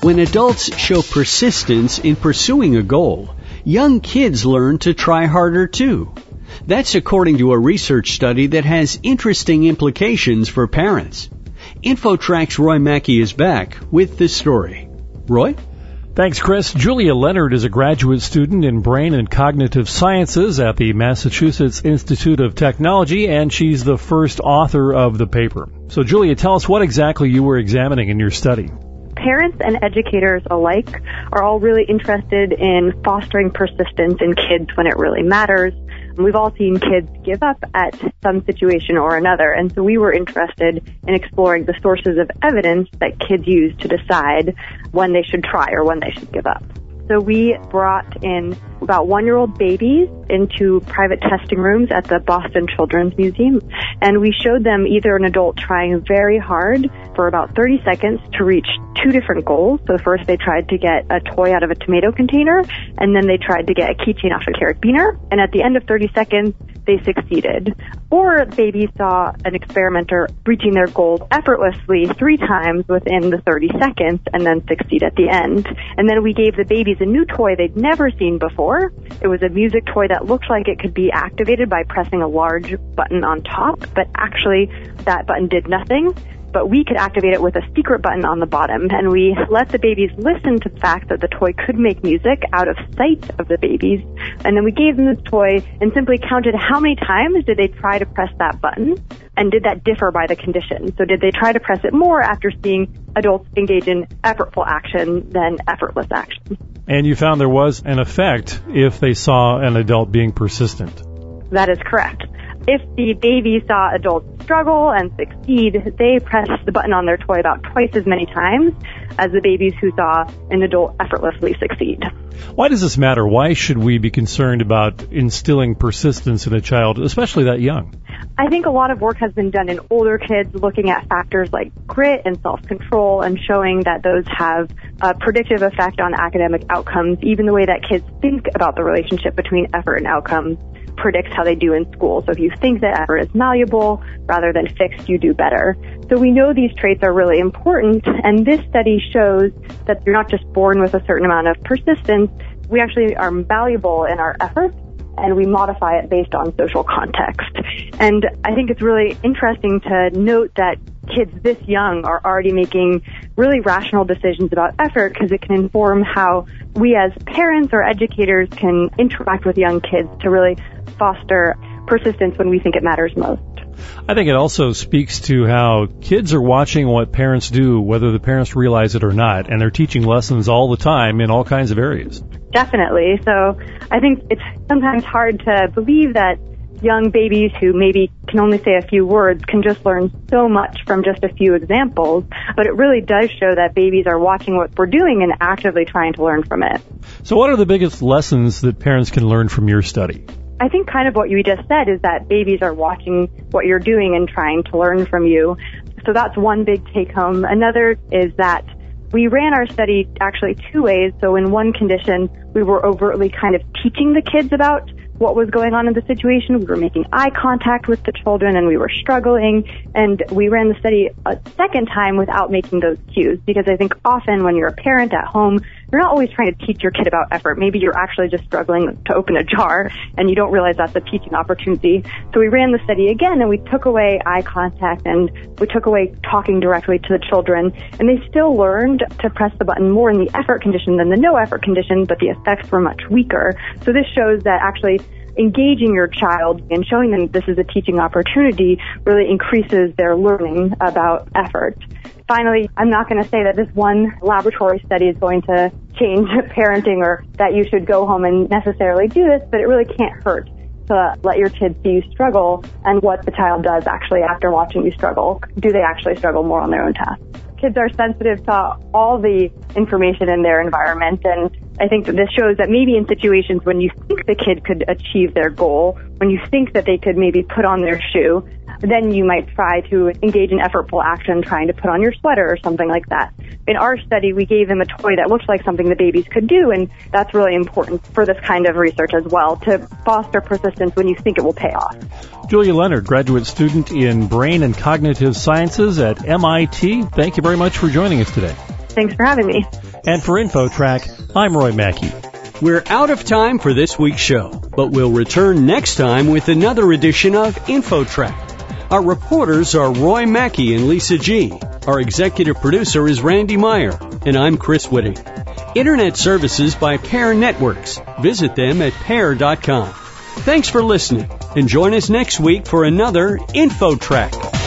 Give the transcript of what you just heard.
When adults show persistence in pursuing a goal, young kids learn to try harder too. That's according to a research study that has interesting implications for parents. InfoTrack's Roy Mackey is back with the story. Roy? Thanks, Chris. Julia Leonard is a graduate student in brain and cognitive sciences at the Massachusetts Institute of Technology, and she's the first author of the paper. So, Julia, tell us what exactly you were examining in your study parents and educators alike are all really interested in fostering persistence in kids when it really matters. We've all seen kids give up at some situation or another, and so we were interested in exploring the sources of evidence that kids use to decide when they should try or when they should give up. So we brought in about one year old babies into private testing rooms at the Boston Children's Museum. And we showed them either an adult trying very hard for about 30 seconds to reach two different goals. So first they tried to get a toy out of a tomato container, and then they tried to get a keychain off a carabiner. And at the end of 30 seconds, they succeeded. Or babies saw an experimenter reaching their goals effortlessly three times within the 30 seconds and then succeed at the end. And then we gave the babies a new toy they'd never seen before. It was a music toy that looked like it could be activated by pressing a large button on top, but actually that button did nothing but we could activate it with a secret button on the bottom. And we let the babies listen to the fact that the toy could make music out of sight of the babies. And then we gave them this toy and simply counted how many times did they try to press that button and did that differ by the condition? So did they try to press it more after seeing adults engage in effortful action than effortless action? And you found there was an effect if they saw an adult being persistent. That is correct if the baby saw adults struggle and succeed, they pressed the button on their toy about twice as many times as the babies who saw an adult effortlessly succeed. Why does this matter? Why should we be concerned about instilling persistence in a child, especially that young? I think a lot of work has been done in older kids looking at factors like grit and self-control and showing that those have a predictive effect on academic outcomes, even the way that kids think about the relationship between effort and outcomes predicts how they do in school. So if you think that effort is malleable rather than fixed, you do better. So we know these traits are really important, and this study shows that you're not just born with a certain amount of persistence. We actually are malleable in our efforts and we modify it based on social context. And I think it's really interesting to note that kids this young are already making really rational decisions about effort because it can inform how we as parents or educators can interact with young kids to really foster persistence when we think it matters most. I think it also speaks to how kids are watching what parents do, whether the parents realize it or not, and they're teaching lessons all the time in all kinds of areas. Definitely. So I think it's sometimes hard to believe that young babies who maybe can only say a few words can just learn so much from just a few examples, but it really does show that babies are watching what we're doing and actively trying to learn from it. So what are the biggest lessons that parents can learn from your study? I think kind of what you just said is that babies are watching what you're doing and trying to learn from you. So that's one big take home. Another is that we ran our study actually two ways. So in one condition, we were overtly kind of teaching the kids about what was going on in the situation. We were making eye contact with the children and we were struggling. And we ran the study a second time without making those cues because I think often when you're a parent at home, you're not always trying to teach your kid about effort. Maybe you're actually just struggling to open a jar and you don't realize that's a teaching opportunity. So we ran the study again and we took away eye contact and we took away talking directly to the children and they still learned to press the button more in the effort condition than the no effort condition, but the effects were much weaker. So this shows that actually engaging your child and showing them this is a teaching opportunity really increases their learning about effort. Finally, I'm not going to say that this one laboratory study is going to change parenting or that you should go home and necessarily do this, but it really can't hurt to let your kids see you struggle and what the child does actually after watching you struggle. Do they actually struggle more on their own task? Kids are sensitive to all the information in their environment. And I think that this shows that maybe in situations when you think the kid could achieve their goal, when you think that they could maybe put on their shoe, then you might try to engage in effortful action trying to put on your sweater or something like that. In our study, we gave them a toy that looked like something the babies could do, and that's really important for this kind of research as well, to foster persistence when you think it will pay off. Julia Leonard, graduate student in brain and cognitive sciences at MIT. Thank you very much for joining us today. Thanks for having me. And for InfoTrack, I'm Roy Mackey. We're out of time for this week's show, but we'll return next time with another edition of InfoTrack. Our reporters are Roy Mackey and Lisa G. Our executive producer is Randy Meyer, and I'm Chris Whitting. Internet services by Pair Networks. Visit them at pair.com. Thanks for listening, and join us next week for another InfoTrack.